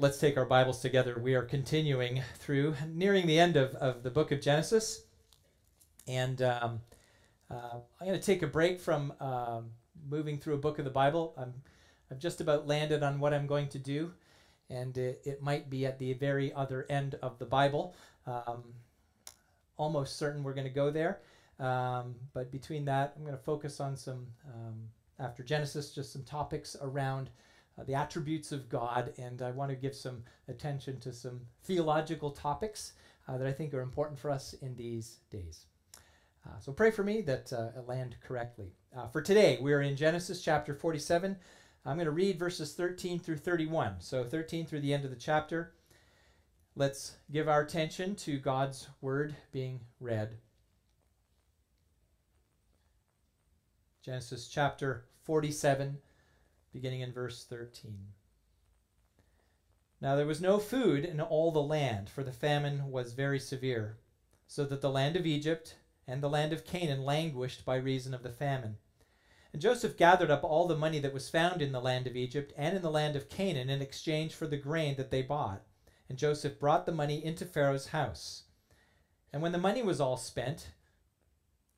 let's take our Bibles together. We are continuing through, nearing the end of, of the book of Genesis. And um, uh, I'm going to take a break from um, moving through a book of the Bible. I'm, I've just about landed on what I'm going to do, and it, it might be at the very other end of the Bible. Um, almost certain we're going to go there. Um, but between that, I'm going to focus on some, um, after Genesis, just some topics around uh, the attributes of God, and I want to give some attention to some theological topics uh, that I think are important for us in these days. Uh, so pray for me that uh, I land correctly. Uh, for today, we're in Genesis chapter 47. I'm going to read verses 13 through 31. So 13 through the end of the chapter. Let's give our attention to God's word being read. Genesis chapter 47 beginning in verse 13. Now there was no food in all the land, for the famine was very severe, so that the land of Egypt and the land of Canaan languished by reason of the famine. And Joseph gathered up all the money that was found in the land of Egypt and in the land of Canaan in exchange for the grain that they bought. And Joseph brought the money into Pharaoh's house. And when the money was all spent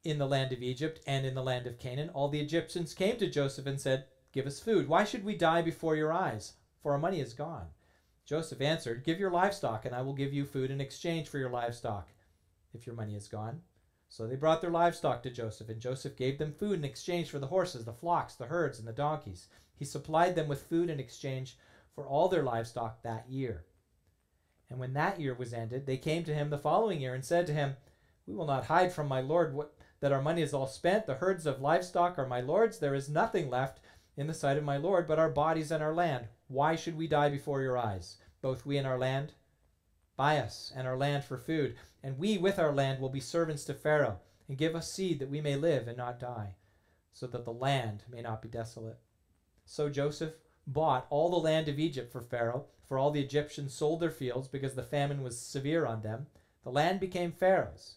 in the land of Egypt and in the land of Canaan, all the Egyptians came to Joseph and said, Give us food. Why should we die before your eyes? For our money is gone. Joseph answered, Give your livestock, and I will give you food in exchange for your livestock, if your money is gone. So they brought their livestock to Joseph, and Joseph gave them food in exchange for the horses, the flocks, the herds, and the donkeys. He supplied them with food in exchange for all their livestock that year. And when that year was ended, they came to him the following year and said to him, We will not hide from my Lord what, that our money is all spent. The herds of livestock are my Lord's. There is nothing left in the sight of my Lord, but our bodies and our land. Why should we die before your eyes, both we and our land? Buy us and our land for food, and we with our land will be servants to Pharaoh, and give us seed that we may live and not die, so that the land may not be desolate. So Joseph bought all the land of Egypt for Pharaoh, for all the Egyptians sold their fields because the famine was severe on them. The land became Pharaoh's.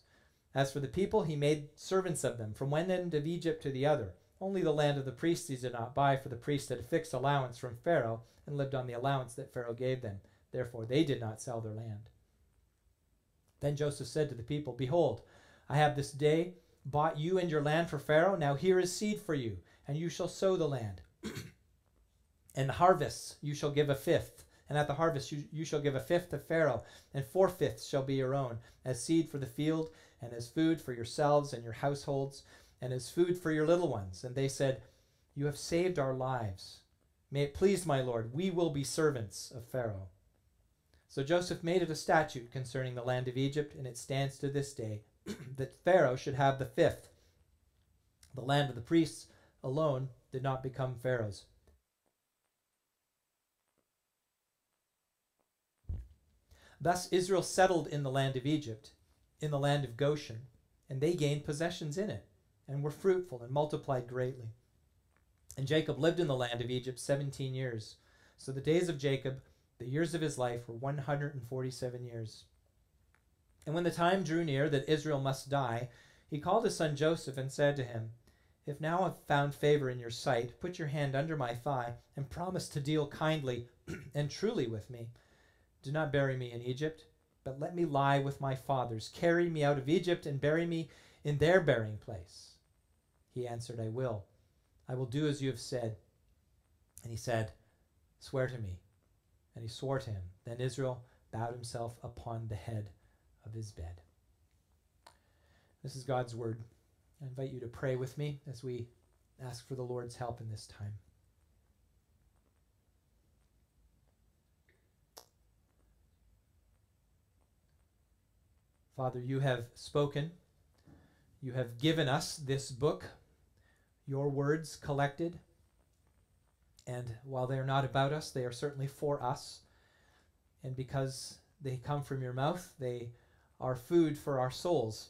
As for the people, he made servants of them, from one end of Egypt to the other. Only the land of the priests he did not buy, for the priests had a fixed allowance from Pharaoh and lived on the allowance that Pharaoh gave them. Therefore they did not sell their land. Then Joseph said to the people, Behold, I have this day bought you and your land for Pharaoh. Now here is seed for you, and you shall sow the land. and harvests you shall give a fifth. And at the harvest you, you shall give a fifth to Pharaoh, and four fifths shall be your own, as seed for the field, and as food for yourselves and your households and as food for your little ones. And they said, You have saved our lives. May it please my Lord, we will be servants of Pharaoh. So Joseph made it a statute concerning the land of Egypt, and it stands to this day, that Pharaoh should have the fifth. The land of the priests alone did not become Pharaoh's. Thus Israel settled in the land of Egypt, in the land of Goshen, and they gained possessions in it and were fruitful and multiplied greatly. And Jacob lived in the land of Egypt seventeen years. So the days of Jacob, the years of his life, were one hundred and forty seven years. And when the time drew near that Israel must die, he called his son Joseph and said to him, If now I've found favor in your sight, put your hand under my thigh, and promise to deal kindly and truly with me. Do not bury me in Egypt, but let me lie with my fathers. Carry me out of Egypt and bury me in their burying place. He answered, I will. I will do as you have said. And he said, Swear to me. And he swore to him. Then Israel bowed himself upon the head of his bed. This is God's word. I invite you to pray with me as we ask for the Lord's help in this time. Father, you have spoken. You have given us this book your words collected. And while they are not about us, they are certainly for us. And because they come from your mouth, they are food for our souls.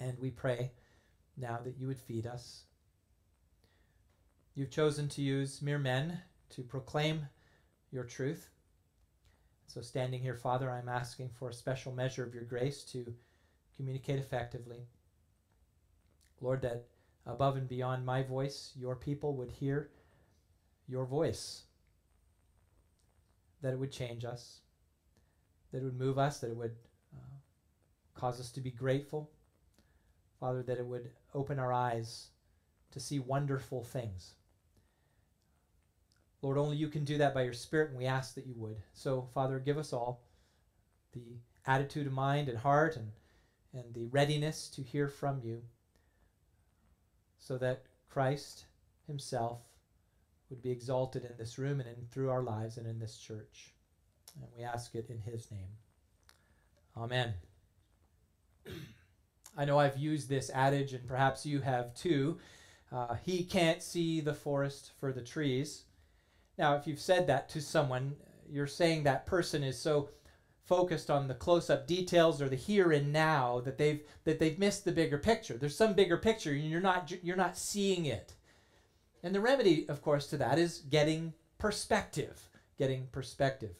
And we pray now that you would feed us. You've chosen to use mere men to proclaim your truth. So, standing here, Father, I'm asking for a special measure of your grace to communicate effectively. Lord, that above and beyond my voice, your people would hear your voice. that it would change us, that it would move us, that it would uh, cause us to be grateful. Father, that it would open our eyes to see wonderful things. Lord, only you can do that by your Spirit, and we ask that you would. So, Father, give us all the attitude of mind and heart and, and the readiness to hear from you so that Christ himself would be exalted in this room and in, through our lives and in this church. And we ask it in his name. Amen. I know I've used this adage, and perhaps you have too. Uh, he can't see the forest for the trees. Now, if you've said that to someone, you're saying that person is so focused on the close-up details or the here and now that they've that they've missed the bigger picture. There's some bigger picture and you're not you're not seeing it. And the remedy, of course, to that is getting perspective. Getting perspective.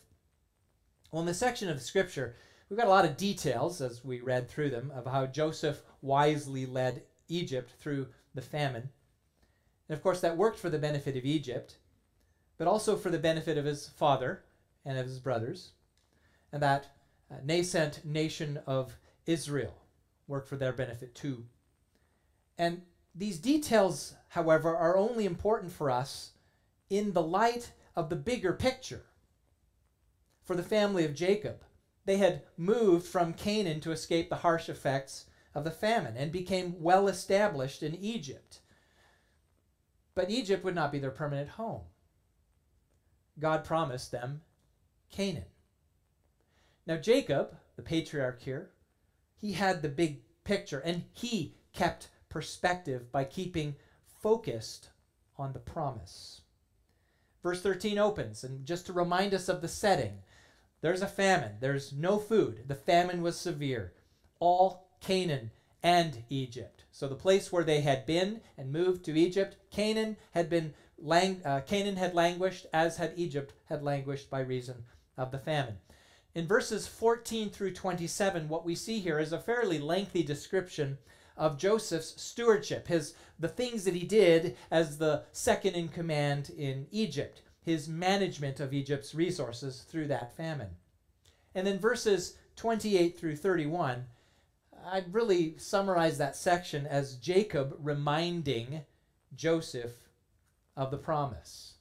Well, in the section of scripture, we've got a lot of details as we read through them of how Joseph wisely led Egypt through the famine. And of course, that worked for the benefit of Egypt, but also for the benefit of his father and of his brothers and that uh, nascent nation of Israel work for their benefit too. And these details, however, are only important for us in the light of the bigger picture. For the family of Jacob, they had moved from Canaan to escape the harsh effects of the famine and became well established in Egypt. But Egypt would not be their permanent home. God promised them Canaan. Now, Jacob, the patriarch here, he had the big picture and he kept perspective by keeping focused on the promise. Verse 13 opens, and just to remind us of the setting, there's a famine. There's no food. The famine was severe. All Canaan and Egypt. So the place where they had been and moved to Egypt, Canaan had been lang- uh, Canaan had languished as had Egypt had languished by reason of the famine. In verses 14 through 27, what we see here is a fairly lengthy description of Joseph's stewardship, his the things that he did as the second in command in Egypt, his management of Egypt's resources through that famine. And then verses 28 through 31, I'd really summarize that section as Jacob reminding Joseph of the promise.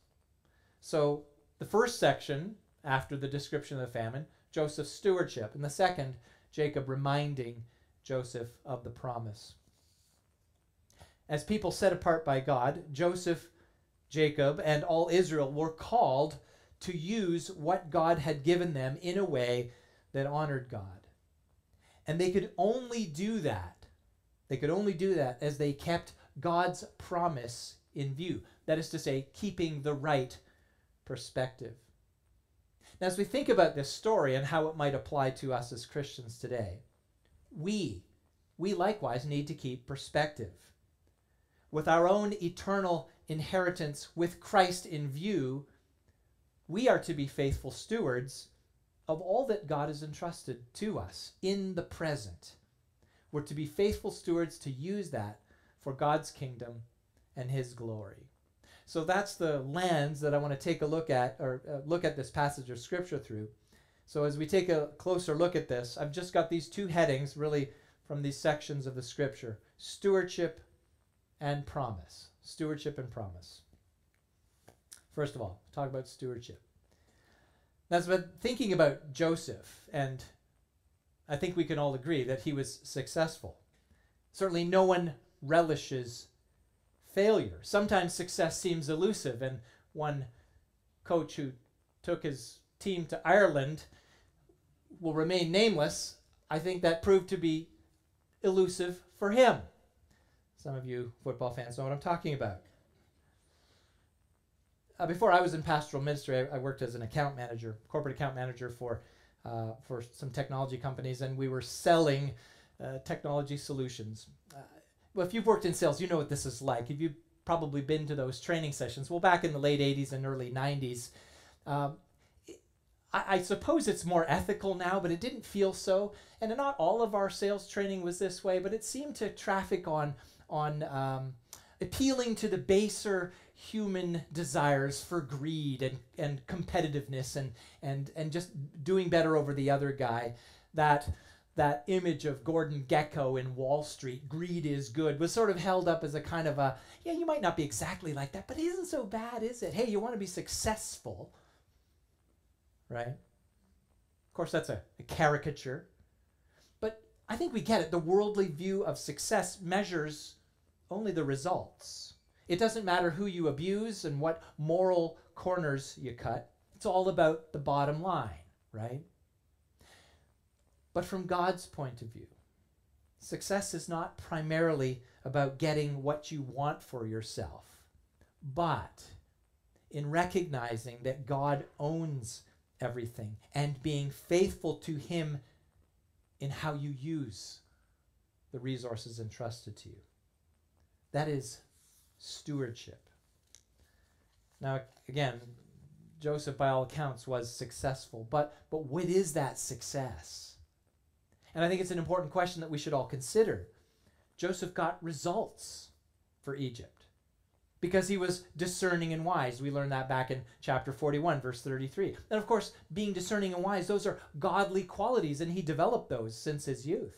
So the first section, after the description of the famine, Joseph's stewardship. And the second, Jacob reminding Joseph of the promise. As people set apart by God, Joseph, Jacob, and all Israel were called to use what God had given them in a way that honored God. And they could only do that. They could only do that as they kept God's promise in view. That is to say, keeping the right perspective. Now, as we think about this story and how it might apply to us as Christians today, we, we likewise need to keep perspective. With our own eternal inheritance with Christ in view, we are to be faithful stewards of all that God has entrusted to us in the present. We're to be faithful stewards to use that for God's kingdom and His glory. So that's the lens that I want to take a look at, or uh, look at this passage of scripture through. So as we take a closer look at this, I've just got these two headings really from these sections of the scripture stewardship and promise. Stewardship and promise. First of all, talk about stewardship. That's what thinking about Joseph, and I think we can all agree that he was successful. Certainly, no one relishes failure. Sometimes success seems elusive, and one coach who took his team to Ireland will remain nameless. I think that proved to be elusive for him. Some of you football fans know what I'm talking about. Uh, before I was in pastoral ministry, I, I, worked as an account manager, corporate account manager for uh, for some technology companies, and we were selling uh, technology solutions. Well, if you've worked in sales, you know what this is like. If you've probably been to those training sessions, well, back in the late 80s and early 90s, um, I, I, suppose it's more ethical now, but it didn't feel so. And not all of our sales training was this way, but it seemed to traffic on on um, appealing to the baser human desires for greed and, and competitiveness and, and, and just doing better over the other guy. That, that image of Gordon Gekko in Wall Street, greed is good, was sort of held up as a kind of a, yeah, you might not be exactly like that, but it isn't so bad, is it? Hey, you want to be successful, right? Of course, that's a, a caricature. But I think we get it. The worldly view of success measures only the results. It doesn't matter who you abuse and what moral corners you cut. It's all about the bottom line, right? But from God's point of view, success is not primarily about getting what you want for yourself, but in recognizing that God owns everything and being faithful to Him in how you use the resources entrusted to you. That is stewardship. Now, again, Joseph, by all accounts, was successful, but, but what is that success? And I think it's an important question that we should all consider. Joseph got results for Egypt because he was discerning and wise. We learned that back in chapter 41, verse 33. And of course, being discerning and wise, those are godly qualities, and he developed those since his youth.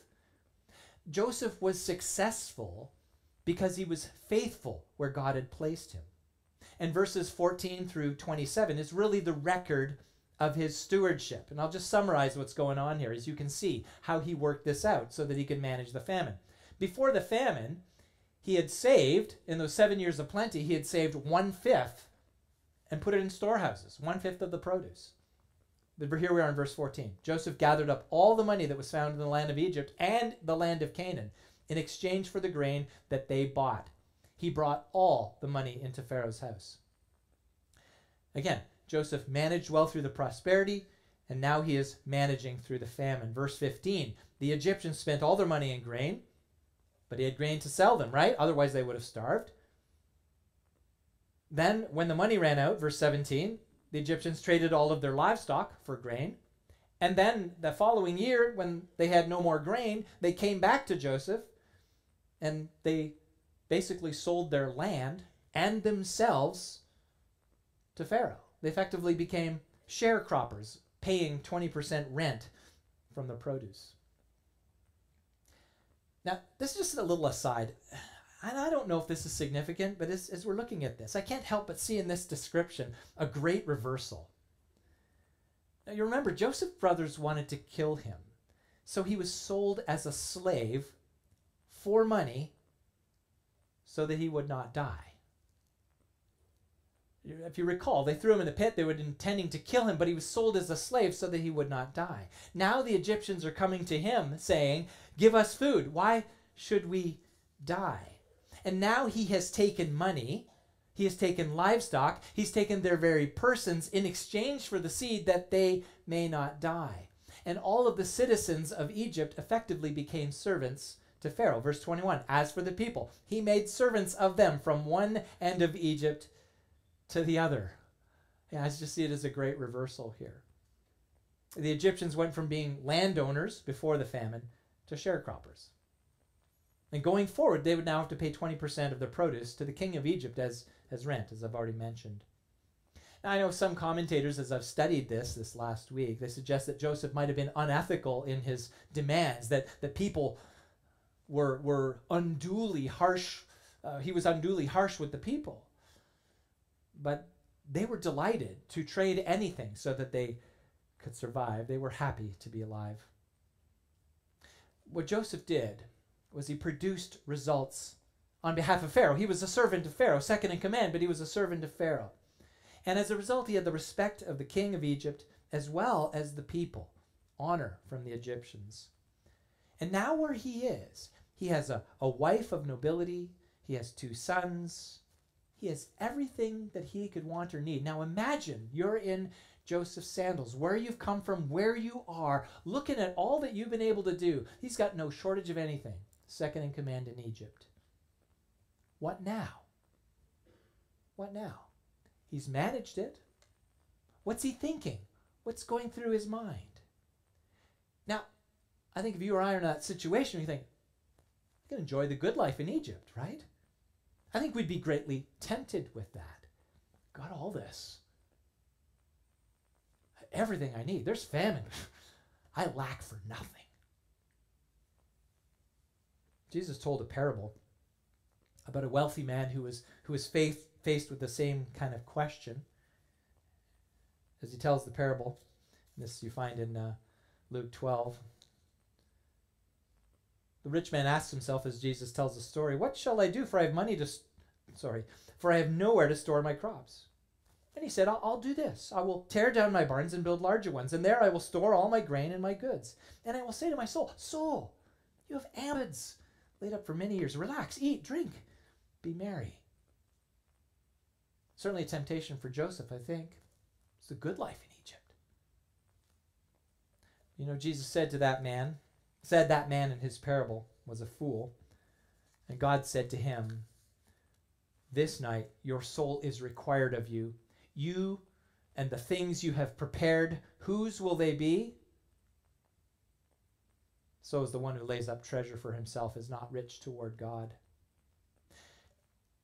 Joseph was successful because he was faithful where God had placed him. And verses 14 through 27 is really the record of his stewardship. And I'll just summarize what's going on here as you can see how he worked this out so that he could manage the famine. Before the famine, he had saved, in those seven years of plenty, he had saved one fifth and put it in storehouses, one fifth of the produce. But here we are in verse 14. Joseph gathered up all the money that was found in the land of Egypt and the land of Canaan in exchange for the grain that they bought. He brought all the money into Pharaoh's house. Again, Joseph managed well through the prosperity, and now he is managing through the famine. Verse 15 The Egyptians spent all their money in grain, but he had grain to sell them, right? Otherwise, they would have starved. Then, when the money ran out, verse 17, the Egyptians traded all of their livestock for grain. And then the following year, when they had no more grain, they came back to Joseph and they basically sold their land and themselves to Pharaoh. They effectively became sharecroppers, paying 20% rent from the produce. Now, this is just a little aside. And I don't know if this is significant, but as, as we're looking at this, I can't help but see in this description a great reversal. Now, you remember, Joseph's brothers wanted to kill him. So he was sold as a slave for money so that he would not die. If you recall, they threw him in the pit. They were intending to kill him, but he was sold as a slave so that he would not die. Now the Egyptians are coming to him saying, Give us food. Why should we die? And now he has taken money, he has taken livestock, he's taken their very persons in exchange for the seed that they may not die. And all of the citizens of Egypt effectively became servants to Pharaoh. Verse 21 As for the people, he made servants of them from one end of Egypt to the other. I just see it as a great reversal here. The Egyptians went from being landowners before the famine to sharecroppers. And going forward, they would now have to pay 20% of their produce to the king of Egypt as, as rent, as I've already mentioned. Now, I know some commentators, as I've studied this this last week, they suggest that Joseph might have been unethical in his demands, that, that people were, were unduly harsh. Uh, he was unduly harsh with the people but they were delighted to trade anything so that they could survive. They were happy to be alive. What Joseph did was he produced results on behalf of Pharaoh. He was a servant of Pharaoh, second in command, but he was a servant of Pharaoh. And as a result, he had the respect of the king of Egypt as well as the people, honor from the Egyptians. And now, where he is, he has a, a wife of nobility, he has two sons, he has everything that he could want or need. Now imagine you're in Joseph's sandals, where you've come from, where you are, looking at all that you've been able to do. He's got no shortage of anything. Second in command in Egypt. What now? What now? He's managed it. What's he thinking? What's going through his mind? Now, I think if you or I are in that situation, you think, I can enjoy the good life in Egypt, right? I think we'd be greatly tempted with that. Got all this. Everything I need. There's famine. I lack for nothing. Jesus told a parable about a wealthy man who was who was faith, faced with the same kind of question. As he tells the parable, this you find in uh, Luke 12. The rich man asks himself as Jesus tells the story, "What shall I do? For I have money to, sorry, for I have nowhere to store my crops." And he said, I'll, I'll, do this. I will tear down my barns and build larger ones, and there I will store all my grain and my goods. And I will say to my soul, Soul, you have abundance laid up for many years. Relax, eat, drink, be merry. Certainly a temptation for Joseph, I think. It's a good life in Egypt. You know, Jesus said to that man, said that man in his parable was a fool. And God said to him, This night your soul is required of you you and the things you have prepared, whose will they be? So is the one who lays up treasure for himself is not rich toward God.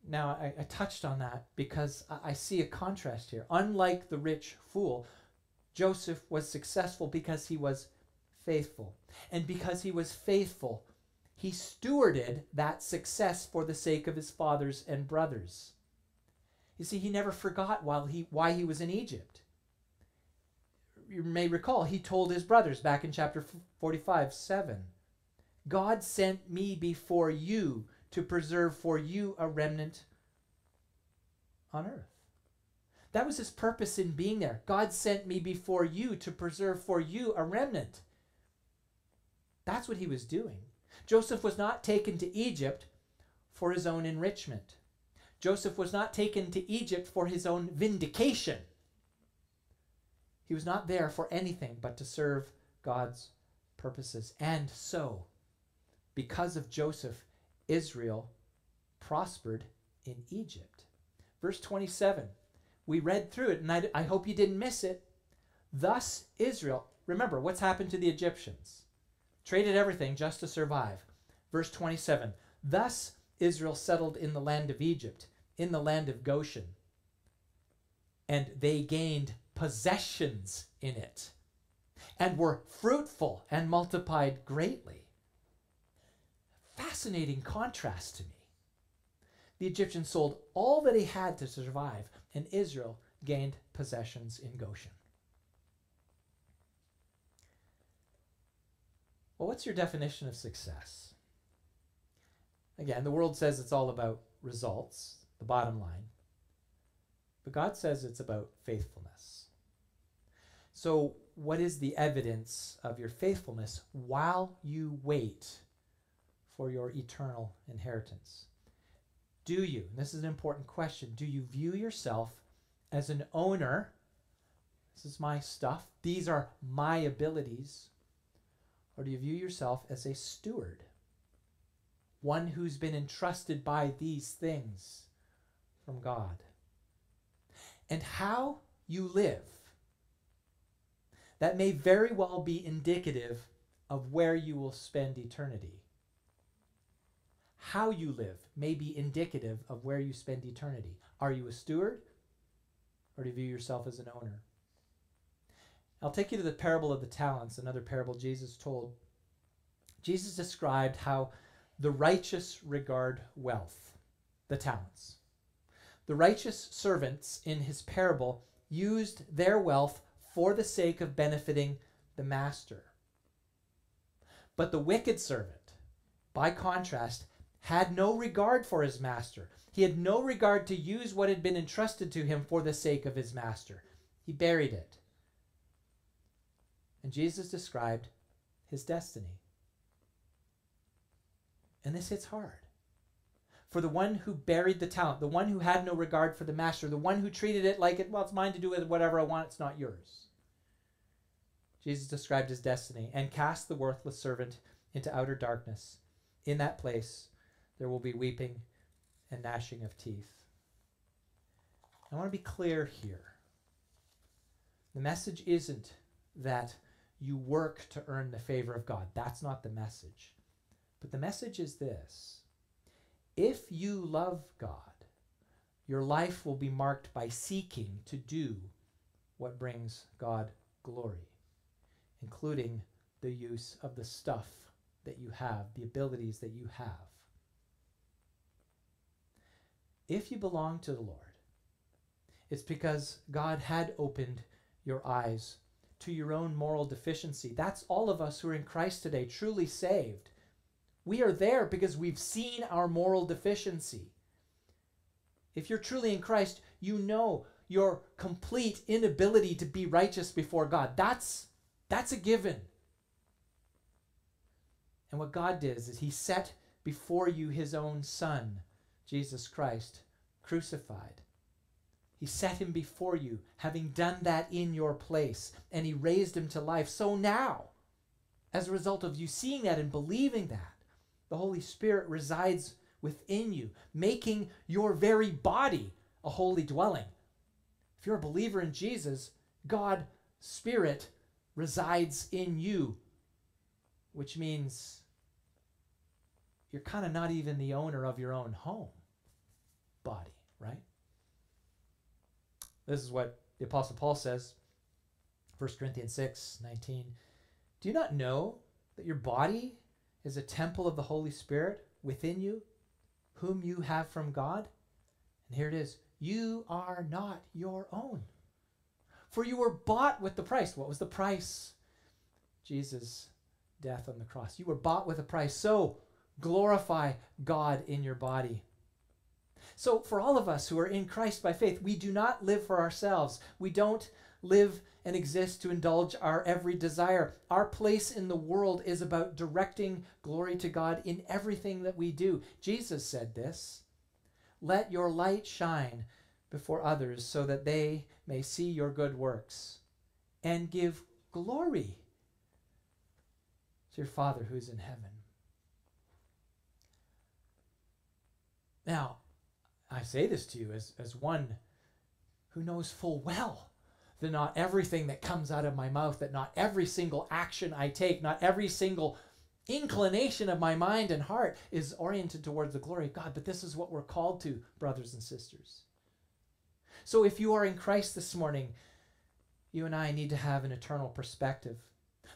Now, I, I touched on that because I, I see a contrast here. Unlike the rich fool, Joseph was successful because he was faithful. And because he was faithful, he stewarded that success for the sake of his fathers and brothers. You see, he never forgot while he, why he was in Egypt. You may recall, he told his brothers back in chapter 45 7 God sent me before you to preserve for you a remnant on earth. That was his purpose in being there. God sent me before you to preserve for you a remnant. That's what he was doing. Joseph was not taken to Egypt for his own enrichment. Joseph was not taken to Egypt for his own vindication. He was not there for anything but to serve God's purposes. And so, because of Joseph, Israel prospered in Egypt. Verse 27, we read through it, and I, I hope you didn't miss it. Thus, Israel, remember what's happened to the Egyptians? Traded everything just to survive. Verse 27, thus Israel settled in the land of Egypt, in the land of Goshen, and they gained possessions in it, and were fruitful and multiplied greatly. Fascinating contrast to me. The Egyptians sold all that he had to survive, and Israel gained possessions in Goshen. Well, what's your definition of success? Again, the world says it's all about results, the bottom line. But God says it's about faithfulness. So, what is the evidence of your faithfulness while you wait for your eternal inheritance? Do you, this is an important question, do you view yourself as an owner? This is my stuff, these are my abilities. Or do you view yourself as a steward? one who's been entrusted by these things from God. And how you live, that may very well be indicative of where you will spend eternity. How you live may be indicative of where you spend eternity. Are you a steward or do you view yourself as an owner? I'll take you to the parable of the talents, another parable Jesus told. Jesus described how the righteous regard wealth, the talents. The righteous servants in his parable used their wealth for the sake of benefiting the master. But the wicked servant, by contrast, had no regard for his master. He had no regard to use what had been entrusted to him for the sake of his master. He buried it. And Jesus described his destiny. And this hits hard. For the one who buried the talent, the one who had no regard for the master, the one who treated it like it, well, it's mine to do with whatever I want, it's not yours. Jesus described his destiny and cast the worthless servant into outer darkness. In that place, there will be weeping and gnashing of teeth. I want to be clear here. The message isn't that you work to earn the favor of God. That's not the message. But the message is this If you love God, your life will be marked by seeking to do what brings God glory, including the use of the stuff that you have, the abilities that you have. If you belong to the Lord, it's because God had opened your eyes to your own moral deficiency. That's all of us who are in Christ today, truly saved. We are there because we've seen our moral deficiency. If you're truly in Christ, you know your complete inability to be righteous before God. That's that's a given. And what God did is he set before you his own son, Jesus Christ, crucified. He set him before you, having done that in your place, and he raised him to life. So now, as a result of you seeing that and believing that, the Holy Spirit resides within you, making your very body a holy dwelling. If you're a believer in Jesus, God, Spirit, resides in you, which means you're kind of not even the owner of your own home body, right? This is what the Apostle Paul says, 1 Corinthians 6 19. Do you not know that your body is a temple of the Holy Spirit within you, whom you have from God? And here it is you are not your own. For you were bought with the price. What was the price? Jesus' death on the cross. You were bought with a price. So glorify God in your body. So, for all of us who are in Christ by faith, we do not live for ourselves. We don't live and exist to indulge our every desire. Our place in the world is about directing glory to God in everything that we do. Jesus said this Let your light shine before others so that they may see your good works and give glory to your Father who's in heaven. Now, I say this to you as, as one who knows full well that not everything that comes out of my mouth, that not every single action I take, not every single inclination of my mind and heart is oriented towards the glory of God. But this is what we're called to, brothers and sisters. So if you are in Christ this morning, you and I need to have an eternal perspective.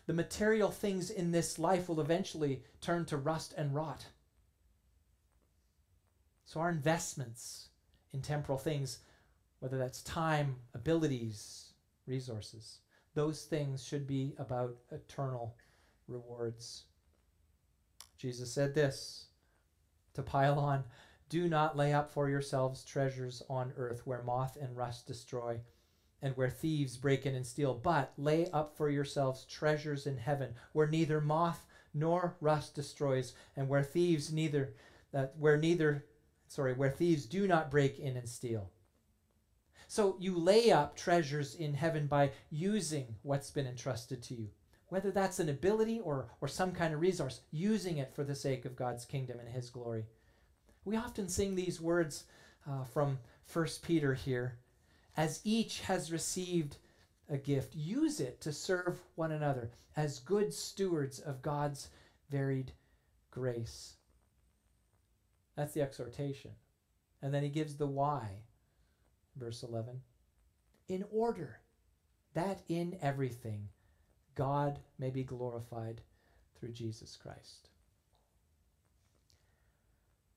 The material things in this life will eventually turn to rust and rot. So, our investments in temporal things, whether that's time, abilities, resources, those things should be about eternal rewards. Jesus said this to pile on Do not lay up for yourselves treasures on earth where moth and rust destroy and where thieves break in and steal, but lay up for yourselves treasures in heaven where neither moth nor rust destroys and where thieves neither that where neither sorry, where thieves do not break in and steal. So you lay up treasures in heaven by using what's been entrusted to you. Whether that's an ability or, or some kind of resource, using it for the sake of God's kingdom and His glory. We often sing these words uh, from 1 Peter here as each has received a gift, use it to serve one another as good stewards of God's varied grace. That's the exhortation. And then he gives the why, verse 11. In order that in everything God may be glorified through Jesus Christ.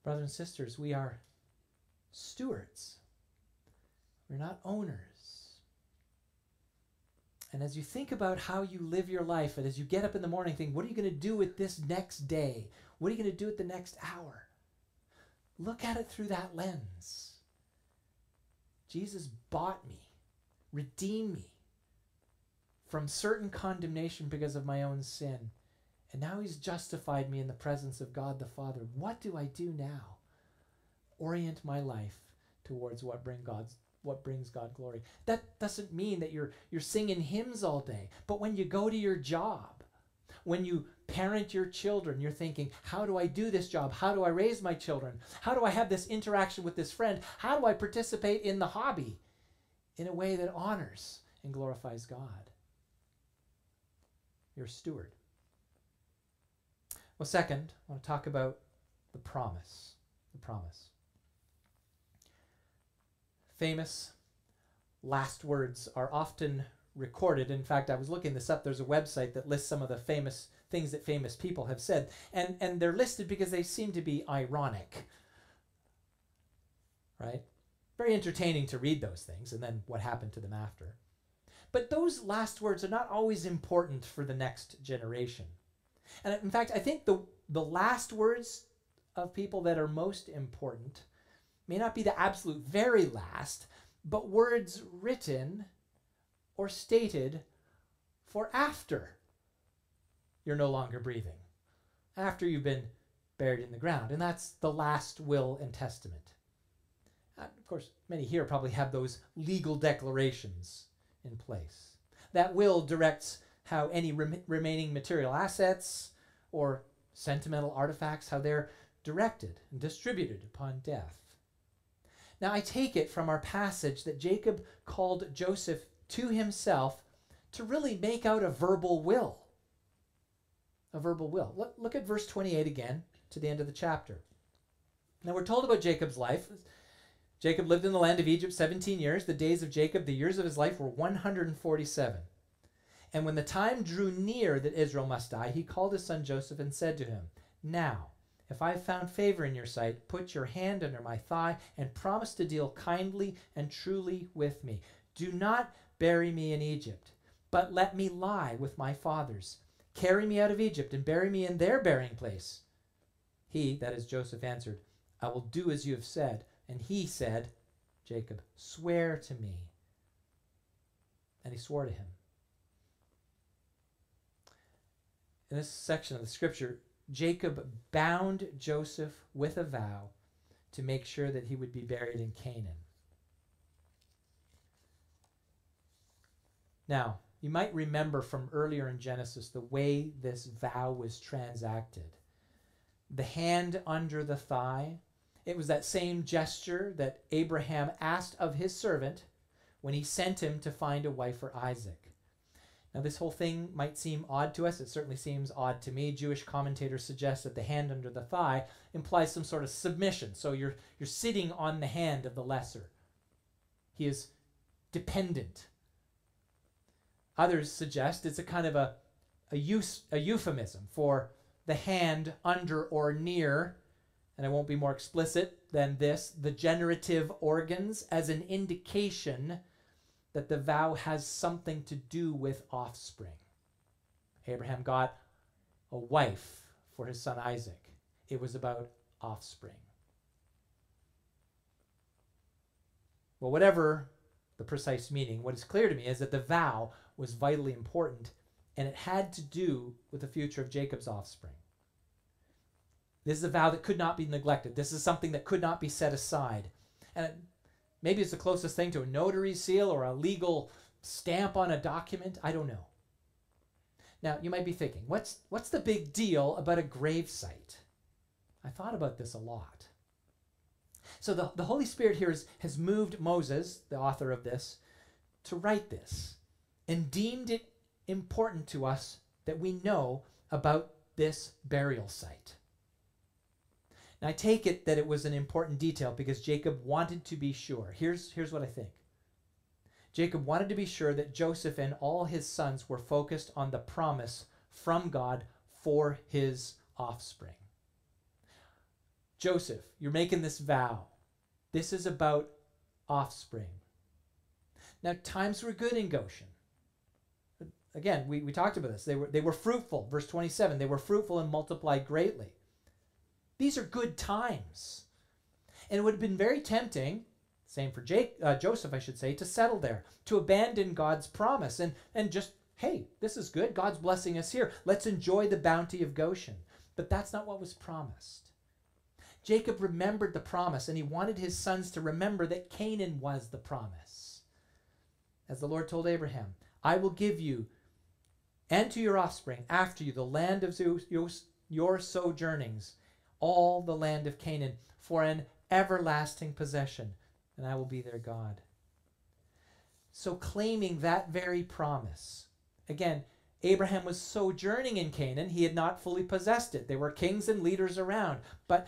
Brothers and sisters, we are stewards. We're not owners. And as you think about how you live your life, and as you get up in the morning, think, what are you going to do with this next day? What are you going to do with the next hour? Look at it through that lens. Jesus bought me, redeemed me from certain condemnation because of my own sin. And now he's justified me in the presence of God the Father. What do I do now? Orient my life towards what bring God's what brings God glory. That doesn't mean that you're you're singing hymns all day, but when you go to your job, when you parent your children, you're thinking, how do I do this job? How do I raise my children? How do I have this interaction with this friend? How do I participate in the hobby in a way that honors and glorifies God? You're a steward. Well, second, I want to talk about the promise. the promise. Famous last words are often recorded. In fact, I was looking this up. There's a website that lists some of the famous things that famous people have said, and and they're listed because they seem to be ironic. Right? Very entertaining to read those things and then what happened to them after. But those last words are not always important for the next generation. And in fact, I think the the last words of people that are most important may not be the absolute very last, but words written or stated for after you're no longer breathing, after you've been buried in the ground. And that's the last will and testament. Of course, many here probably have those legal declarations in place. That will directs how any rem- remaining material assets or sentimental artifacts, how they're directed and distributed upon death. Now, I take it from our passage that Jacob called Joseph to himself to really make out a verbal will. A verbal will. Look, look at verse 28 again to the end of the chapter. Now, we're told about Jacob's life. Jacob lived in the land of Egypt 17 years. The days of Jacob, the years of his life, were 147. And when the time drew near that Israel must die, he called his son Joseph and said to him, Now, if I have found favor in your sight, put your hand under my thigh and promise to deal kindly and truly with me. Do not bury me in Egypt, but let me lie with my fathers. Carry me out of Egypt and bury me in their burying place. He, that is Joseph, answered, I will do as you have said. And he said, Jacob, swear to me. And he swore to him. In this section of the scripture, Jacob bound Joseph with a vow to make sure that he would be buried in Canaan. Now, you might remember from earlier in Genesis the way this vow was transacted. The hand under the thigh, it was that same gesture that Abraham asked of his servant when he sent him to find a wife for Isaac. Now, this whole thing might seem odd to us. It certainly seems odd to me. Jewish commentators suggest that the hand under the thigh implies some sort of submission. So you're, you're sitting on the hand of the lesser. He is dependent Others suggest it's a kind of a, a, use, a euphemism for the hand under or near, and I won't be more explicit than this, the generative organs as an indication that the vow has something to do with offspring. Abraham got a wife for his son Isaac. It was about offspring. Well, whatever the precise meaning, what is clear to me is that the vow was vitally important, and it had to do with the future of Jacob's offspring. This is a vow that could not be neglected. This is something that could not be set aside. And maybe it's the closest thing to a notary seal or a legal stamp on a document. I don't know. Now, you might be thinking, what's, what's the big deal about a grave site? I thought about this a lot. So the, the Holy Spirit here is, has moved Moses, the author of this, to write this and deemed it important to us that we know about this burial site. Now, I take it that it was an important detail because Jacob wanted to be sure. Here's, here's what I think Jacob wanted to be sure that Joseph and all his sons were focused on the promise from God for his offspring. Joseph, you're making this vow. This is about offspring. Now, times were good in Goshen. Again, we, we talked about this. They were, they were fruitful. Verse 27 they were fruitful and multiplied greatly. These are good times. And it would have been very tempting, same for Jake, uh, Joseph, I should say, to settle there, to abandon God's promise and, and just, hey, this is good. God's blessing us here. Let's enjoy the bounty of Goshen. But that's not what was promised. Jacob remembered the promise, and he wanted his sons to remember that Canaan was the promise. As the Lord told Abraham, I will give you and to your offspring after you the land of your sojournings, all the land of Canaan, for an everlasting possession, and I will be their God. So, claiming that very promise, again, Abraham was sojourning in Canaan. He had not fully possessed it. There were kings and leaders around. But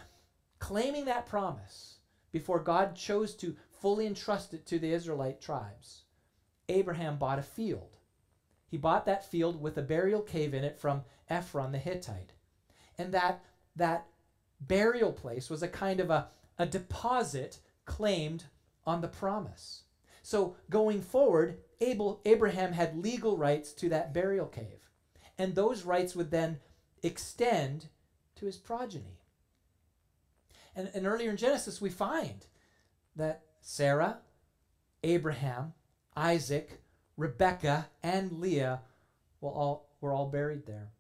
claiming that promise before God chose to fully entrust it to the Israelite tribes, Abraham bought a field. He bought that field with a burial cave in it from Ephron the Hittite. And that, that burial place was a kind of a, a deposit claimed on the promise. So going forward, Abel, Abraham had legal rights to that burial cave. And those rights would then extend to his progeny. And, and earlier in Genesis, we find that Sarah, Abraham, Isaac, Rebekah, and Leah were all, were all buried there.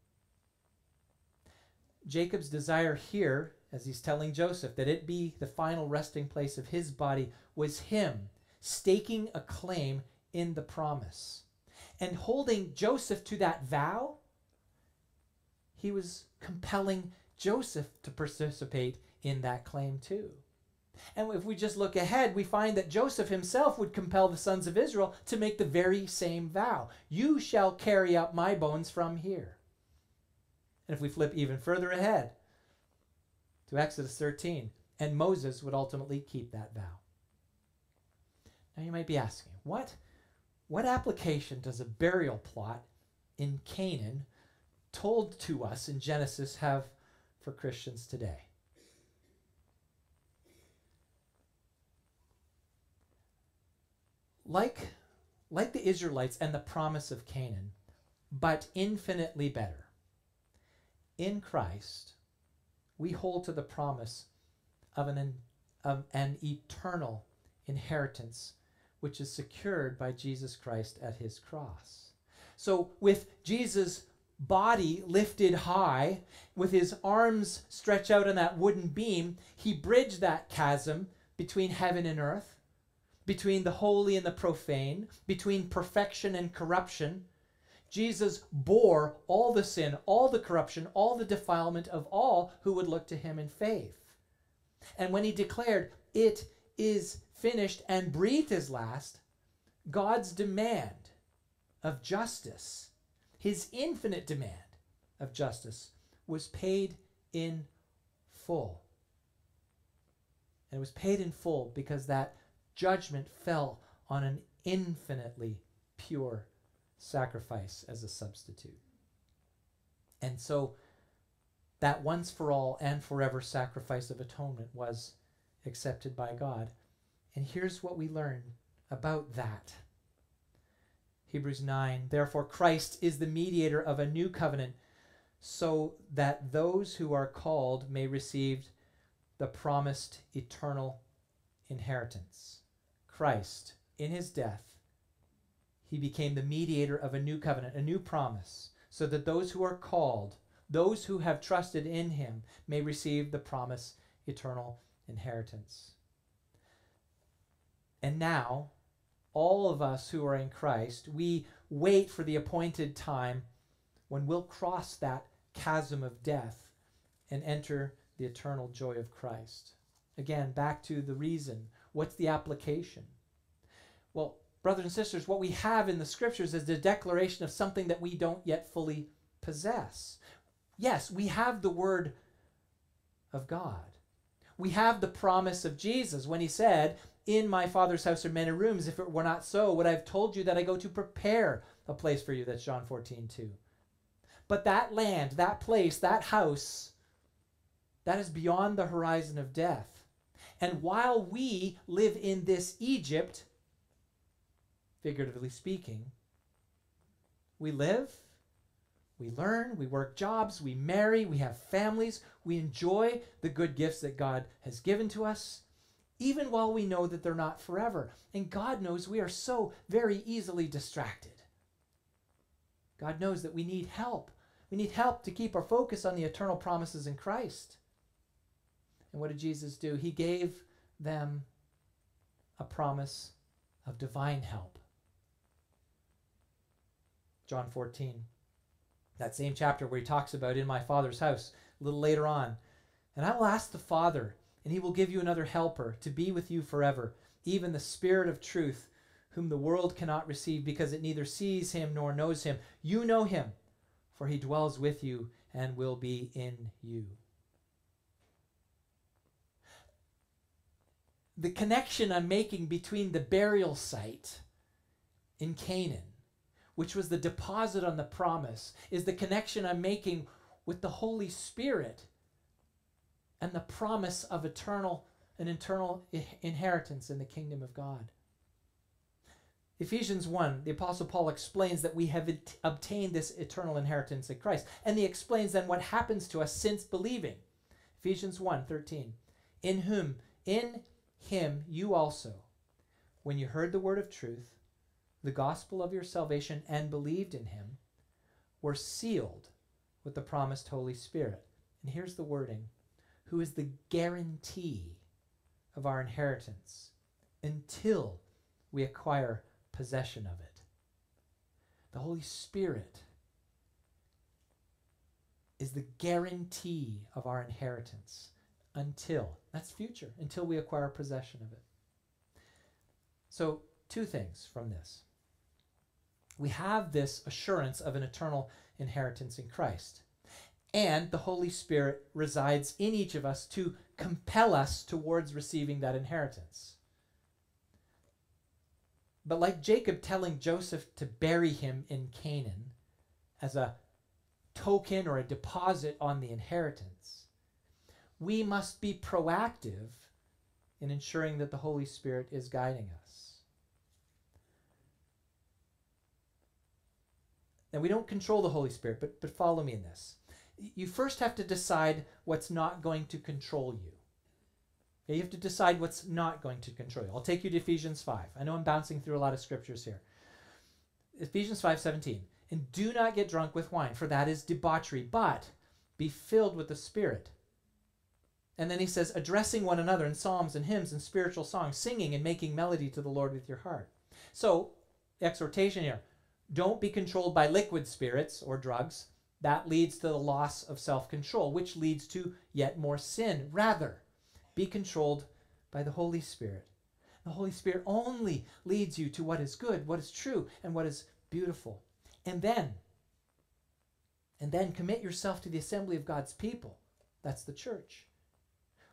Jacob's desire here, as he's telling Joseph, that it be the final resting place of his body, was him staking a claim in the promise. And holding Joseph to that vow, he was compelling Joseph to participate in that claim too. And if we just look ahead, we find that Joseph himself would compel the sons of Israel to make the very same vow You shall carry up my bones from here. And if we flip even further ahead to Exodus 13, and Moses would ultimately keep that vow. Now you might be asking, what, what application does a burial plot in Canaan told to us in Genesis have for Christians today? Like, like the Israelites and the promise of Canaan, but infinitely better. In Christ, we hold to the promise of an, of an eternal inheritance which is secured by Jesus Christ at his cross. So, with Jesus' body lifted high, with his arms stretched out on that wooden beam, he bridged that chasm between heaven and earth between the holy and the profane, between perfection and corruption. Jesus bore all the sin, all the corruption, all the defilement of all who would look to him in faith. And when he declared, It is finished, and breathed his last, God's demand of justice, his infinite demand of justice, was paid in full. And it was paid in full because that judgment fell on an infinitely pure sacrifice as a substitute. And so that once for all and forever sacrifice of atonement was accepted by God. And here's what we learn about that. Hebrews 9 Therefore, Christ is the mediator of a new covenant, so that those who are called may receive the promised eternal inheritance. Christ, in his death, he became the mediator of a new covenant, a new promise, so that those who are called, those who have trusted in him, may receive the promise eternal inheritance. And now, all of us who are in Christ, we wait for the appointed time when we'll cross that chasm of death and enter the eternal joy of Christ. Again, back to the reason What's the application? Well, brothers and sisters, what we have in the scriptures is the declaration of something that we don't yet fully possess. Yes, we have the word of God. We have the promise of Jesus when he said, In my Father's house are many rooms. If it were not so, would I have told you that I go to prepare a place for you? That's John 14, 2. But that land, that place, that house, that is beyond the horizon of death. And while we live in this Egypt, figuratively speaking, we live, we learn, we work jobs, we marry, we have families, we enjoy the good gifts that God has given to us, even while we know that they're not forever. And God knows we are so very easily distracted. God knows that we need help. We need help to keep our focus on the eternal promises in Christ. And what did Jesus do? He gave them a promise of divine help. John 14, that same chapter where he talks about in my Father's house, a little later on. And I will ask the Father, and he will give you another helper to be with you forever, even the Spirit of truth, whom the world cannot receive because it neither sees him nor knows him. You know him, for he dwells with you and will be in you. The connection I'm making between the burial site in Canaan, which was the deposit on the promise, is the connection I'm making with the Holy Spirit and the promise of eternal an eternal inheritance in the kingdom of God. Ephesians 1, the Apostle Paul explains that we have it, obtained this eternal inheritance in Christ. And he explains then what happens to us since believing. Ephesians 1 13. In whom, in him, you also, when you heard the word of truth, the gospel of your salvation, and believed in him, were sealed with the promised Holy Spirit. And here's the wording who is the guarantee of our inheritance until we acquire possession of it. The Holy Spirit is the guarantee of our inheritance until, that's future, until we acquire possession of it. So, two things from this. We have this assurance of an eternal inheritance in Christ. And the Holy Spirit resides in each of us to compel us towards receiving that inheritance. But like Jacob telling Joseph to bury him in Canaan as a token or a deposit on the inheritance, we must be proactive in ensuring that the Holy Spirit is guiding us. Now, we don't control the Holy Spirit, but, but follow me in this you first have to decide what's not going to control you. You have to decide what's not going to control you. I'll take you to Ephesians 5. I know I'm bouncing through a lot of scriptures here. Ephesians 5:17. And do not get drunk with wine, for that is debauchery, but be filled with the Spirit. And then he says, addressing one another in psalms and hymns and spiritual songs, singing and making melody to the Lord with your heart. So, exhortation here don't be controlled by liquid spirits or drugs that leads to the loss of self control, which leads to yet more sin. Rather, be controlled by the Holy Spirit. The Holy Spirit only leads you to what is good, what is true, and what is beautiful. And then, and then commit yourself to the assembly of God's people. That's the church,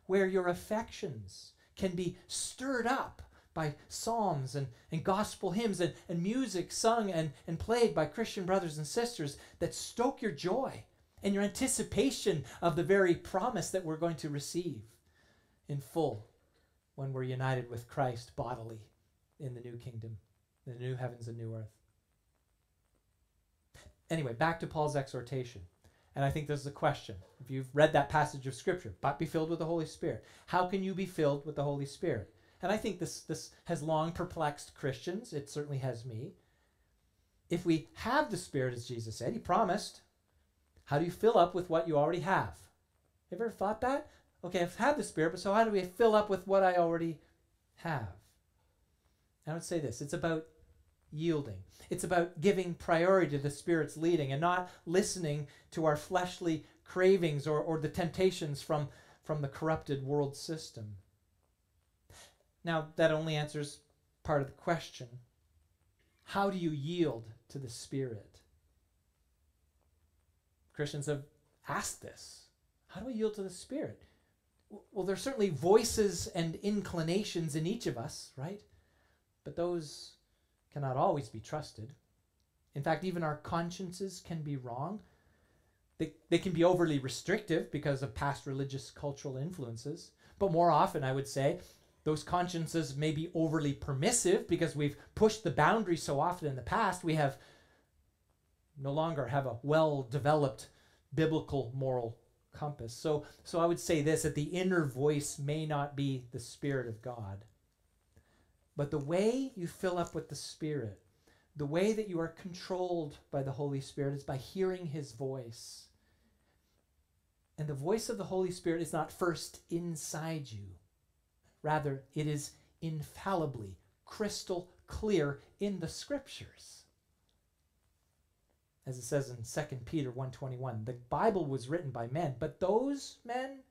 where your affections can be stirred up by psalms and, and gospel hymns and, and music sung and, and played by Christian brothers and sisters that stoke your joy and your anticipation of the very promise that we're going to receive in full when we're united with Christ bodily in the new kingdom, the new heavens and new earth. Anyway, back to Paul's exhortation. And I think this is a question. If you've read that passage of Scripture, but be filled with the Holy Spirit, how can you be filled with the Holy Spirit? and I think this, this has long perplexed Christians. It certainly has me. If we have the Spirit, as Jesus said, He promised, how do you fill up with what you already have? Have you ever thought that? Okay, I've had the Spirit, but so how do we fill up with what I already have? I would say this it's about yielding. It's about giving priority to the Spirit's leading and not listening to our fleshly cravings or, or the temptations from, from the corrupted world system. Now, that only answers part of the question. How do you yield to the Spirit? Christians have asked this. How do we yield to the Spirit? Well, there's certainly voices and inclinations in each of us, right? But those cannot always be trusted. In fact, even our consciences can be wrong. They, they can be overly restrictive because of past religious cultural influences. But more often, I would say, those consciences may be overly permissive because we've pushed the boundary so often in the past. We have no longer have a well developed biblical moral compass. So, so I would say this that the inner voice may not be the Spirit of God. But the way you fill up with the Spirit, the way that you are controlled by the Holy Spirit is by hearing His voice. And the voice of the Holy Spirit is not first inside you, Rather, it is infallibly crystal clear in the scriptures. As it says in 2 Peter 1:21, the Bible was written by men, but those men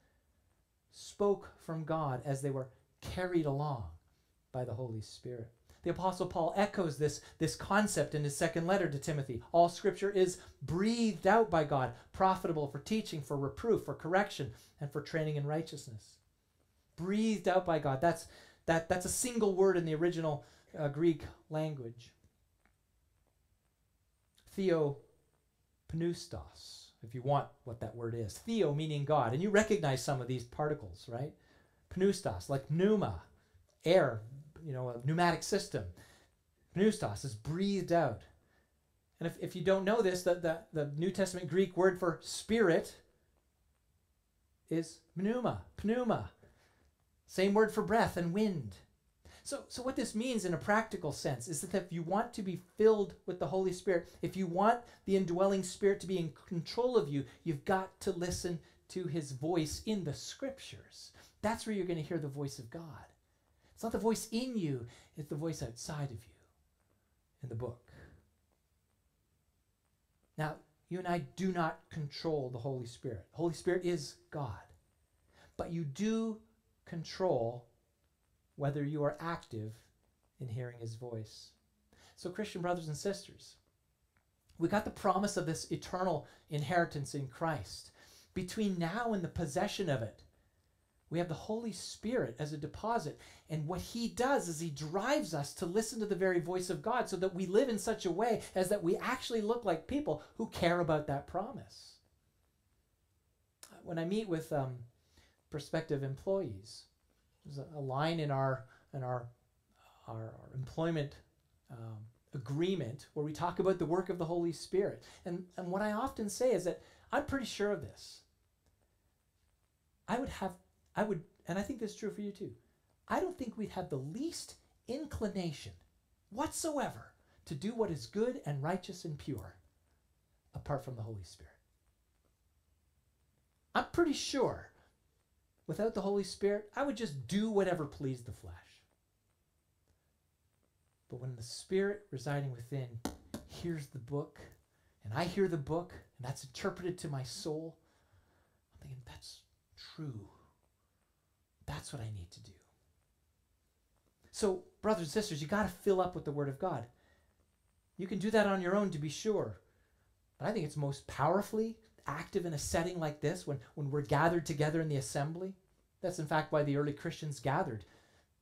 spoke from God as they were carried along by the Holy Spirit. The Apostle Paul echoes this, this concept in his second letter to Timothy. All scripture is breathed out by God, profitable for teaching, for reproof, for correction, and for training in righteousness breathed out by God. That's That, that's a single word in the original uh, Greek language. Theopneustos, if you want what that word is. Theo meaning God. And you recognize some of these particles, right? Pneustos, like pneuma, air, you know, a pneumatic system. Pneustos is breathed out. And if, if you don't know this, the, the, the New Testament Greek word for spirit is pneuma, pneuma. Same word for breath and wind. So, so what this means in a practical sense is that if you want to be filled with the Holy Spirit, if you want the indwelling Spirit to be in control of you, you've got to listen to His voice in the Scriptures. That's where you're going to hear the voice of God. Not the voice in you, it's the voice outside of you in the book. Now, you and I do not control the Holy Spirit. The Holy Spirit is God. But you do control whether you are active in hearing his voice. So, Christian brothers and sisters, we got the promise of this eternal inheritance in Christ. Between now and the possession of it, we have the Holy Spirit as a deposit. And what he does is he drives us to listen to the very voice of God so that we live in such a way as that we actually look like people who care about that promise. When I meet with um, prospective employees, there's a, line in our in our our, our employment um, agreement where we talk about the work of the Holy Spirit. And, and what I often say is that I'm pretty sure of this. I would have I would, and I think this is true for you too. I don't think we'd have the least inclination whatsoever to do what is good and righteous and pure apart from the Holy Spirit. I'm pretty sure without the Holy Spirit, I would just do whatever pleased the flesh. But when the Spirit residing within hears the book, and I hear the book, and that's interpreted to my soul, I'm thinking, that's true. That's what I need to do. So, brothers and sisters, you got to fill up with the Word of God. You can do that on your own to be sure. But I think it's most powerfully active in a setting like this when, when we're gathered together in the assembly. That's in fact why the early Christians gathered.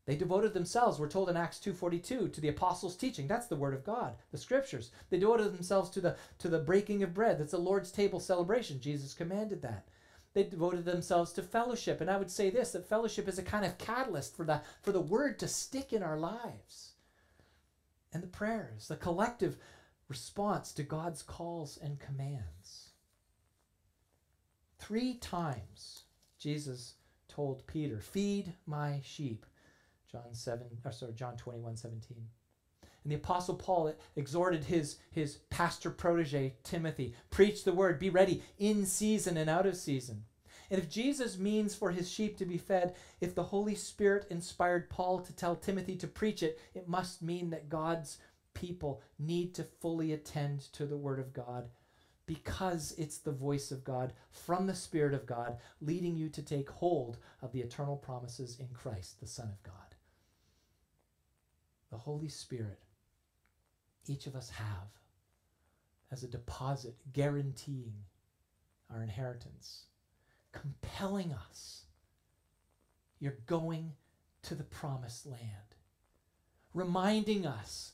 They devoted themselves, we're told in Acts 2.42, to the apostles' teaching. That's the word of God, the scriptures. They devoted themselves to the, to the breaking of bread. That's the Lord's table celebration. Jesus commanded that. They devoted themselves to fellowship. And I would say this that fellowship is a kind of catalyst for the, for the word to stick in our lives. And the prayers, the collective response to God's calls and commands. Three times Jesus told Peter, Feed my sheep. John 7, or sorry, John 21, 17. And the Apostle Paul exhorted his, his pastor protege, Timothy preach the word, be ready in season and out of season. And if Jesus means for his sheep to be fed, if the Holy Spirit inspired Paul to tell Timothy to preach it, it must mean that God's people need to fully attend to the word of God because it's the voice of God from the Spirit of God leading you to take hold of the eternal promises in Christ, the Son of God. The Holy Spirit each of us have as a deposit guaranteeing our inheritance, compelling us. You're going to the promised land, reminding us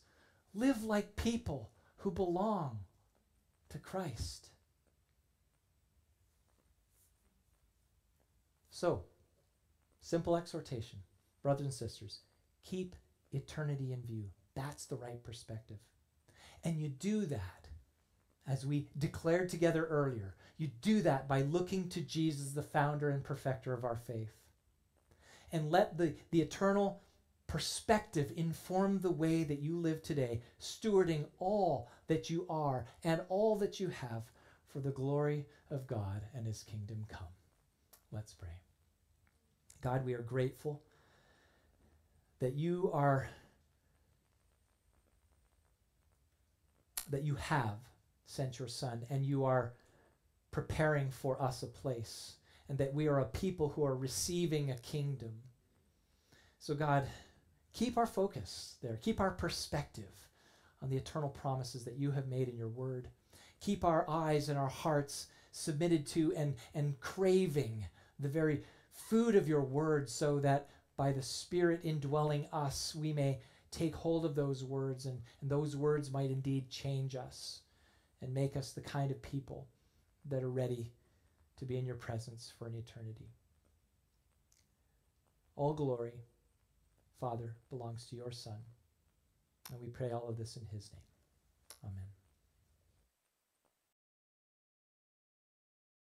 live like people who belong to Christ. So, simple exhortation, brothers and sisters, keep eternity in view. That's the right perspective. And you do that, as we declared together earlier, you do that by looking to Jesus, the founder and perfecter of our faith. And let the, the eternal perspective inform the way that you live today, stewarding all that you are and all that you have for the glory of God and his kingdom come. Let's pray. God, we are grateful that you are that you have sent your Son and you are preparing for us a place, and that we are a people who are receiving a kingdom. So, God, keep our focus there, keep our perspective on the eternal promises that you have made in your word. Keep our eyes and our hearts submitted to and, and craving the very food of your word so that by the Spirit indwelling us, we may take hold of those words, and, and those words might indeed change us and make us the kind of people that are ready to be in your presence for an eternity. All glory, Father, belongs to your Son. And we pray all of this in his name. Amen.